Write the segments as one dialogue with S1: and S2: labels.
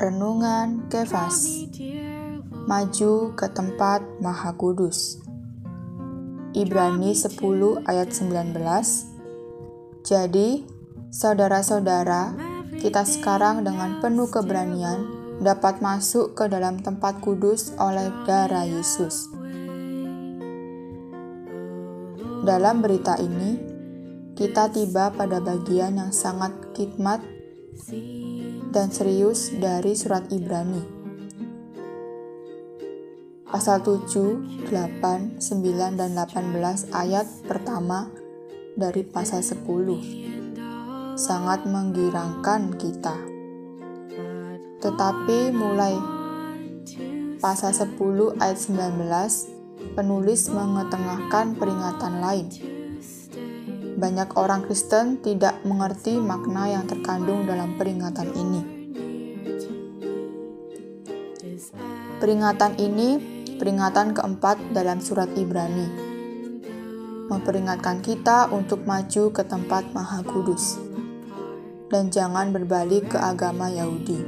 S1: Renungan Kefas Maju ke tempat Maha Kudus. Ibrani 10 ayat 19 Jadi, saudara-saudara, kita sekarang dengan penuh keberanian dapat masuk ke dalam tempat kudus oleh darah Yesus. Dalam berita ini, kita tiba pada bagian yang sangat khidmat dan serius dari surat Ibrani. Pasal 7, 8, 9, dan 18 ayat pertama dari pasal 10 sangat menggirangkan kita. Tetapi mulai pasal 10 ayat 19, penulis mengetengahkan peringatan lain banyak orang Kristen tidak mengerti makna yang terkandung dalam peringatan ini. Peringatan ini peringatan keempat dalam surat Ibrani. Memperingatkan kita untuk maju ke tempat Maha Kudus dan jangan berbalik ke agama Yahudi.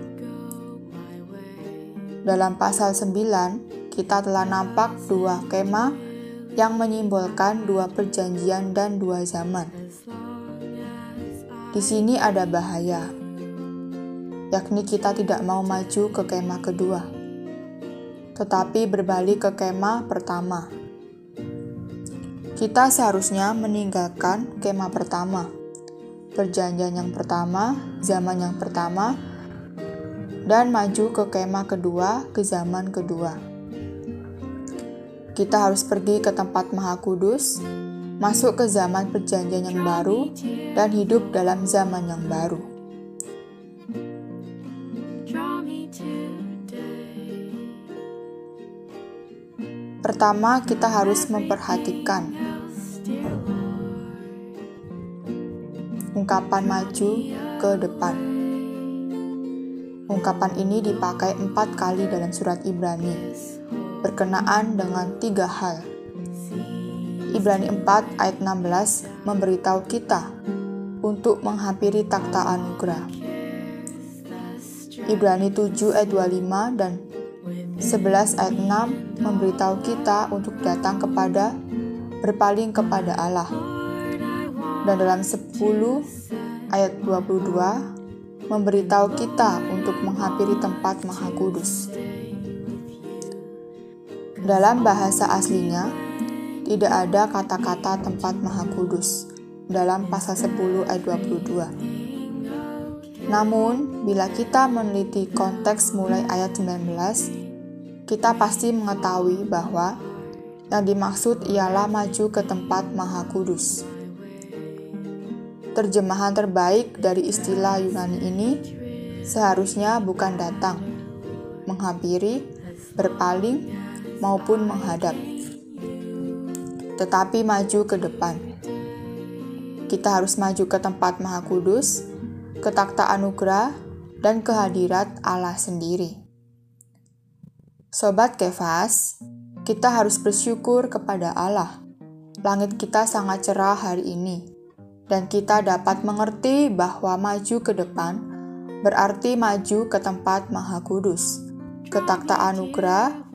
S1: Dalam pasal 9, kita telah nampak dua kemah yang menyimbolkan dua perjanjian dan dua zaman. Di sini ada bahaya, yakni kita tidak mau maju ke kemah kedua, tetapi berbalik ke kemah pertama. Kita seharusnya meninggalkan kemah pertama, perjanjian yang pertama, zaman yang pertama, dan maju ke kemah kedua, ke zaman kedua. Kita harus pergi ke tempat Maha Kudus, masuk ke zaman Perjanjian yang baru, dan hidup dalam zaman yang baru. Pertama, kita harus memperhatikan ungkapan maju ke depan. Ungkapan ini dipakai empat kali dalam surat Ibrani berkenaan dengan tiga hal. Ibrani 4 ayat 16 memberitahu kita untuk menghampiri takhta anugerah. Ibrani 7 ayat 25 dan 11 ayat 6 memberitahu kita untuk datang kepada berpaling kepada Allah. Dan dalam 10 ayat 22 memberitahu kita untuk menghampiri tempat Maha Kudus. Dalam bahasa aslinya, tidak ada kata-kata tempat maha kudus dalam pasal 10 ayat 22. Namun, bila kita meneliti konteks mulai ayat 19, kita pasti mengetahui bahwa yang dimaksud ialah maju ke tempat maha kudus. Terjemahan terbaik dari istilah Yunani ini seharusnya bukan datang, menghampiri, berpaling, maupun menghadap, tetapi maju ke depan. Kita harus maju ke tempat Maha Kudus, ke takhta anugerah, dan kehadirat Allah sendiri. Sobat Kefas, kita harus bersyukur kepada Allah. Langit kita sangat cerah hari ini, dan kita dapat mengerti bahwa maju ke depan berarti maju ke tempat Maha Kudus, ke takhta anugerah,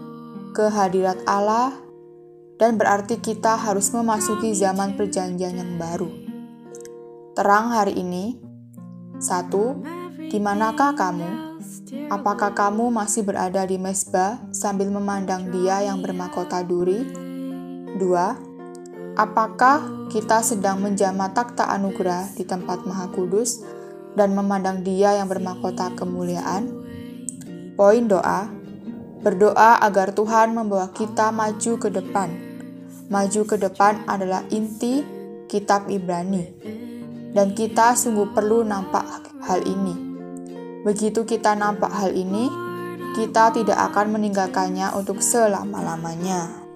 S1: kehadirat Allah, dan berarti kita harus memasuki zaman perjanjian yang baru. Terang hari ini, satu, di manakah kamu? Apakah kamu masih berada di mesbah sambil memandang dia yang bermahkota duri? Dua, apakah kita sedang menjamah takhta anugerah di tempat maha kudus dan memandang dia yang bermahkota kemuliaan? Poin doa, Berdoa agar Tuhan membawa kita maju ke depan. Maju ke depan adalah inti kitab Ibrani. Dan kita sungguh perlu nampak hal ini. Begitu kita nampak hal ini, kita tidak akan meninggalkannya untuk selama-lamanya.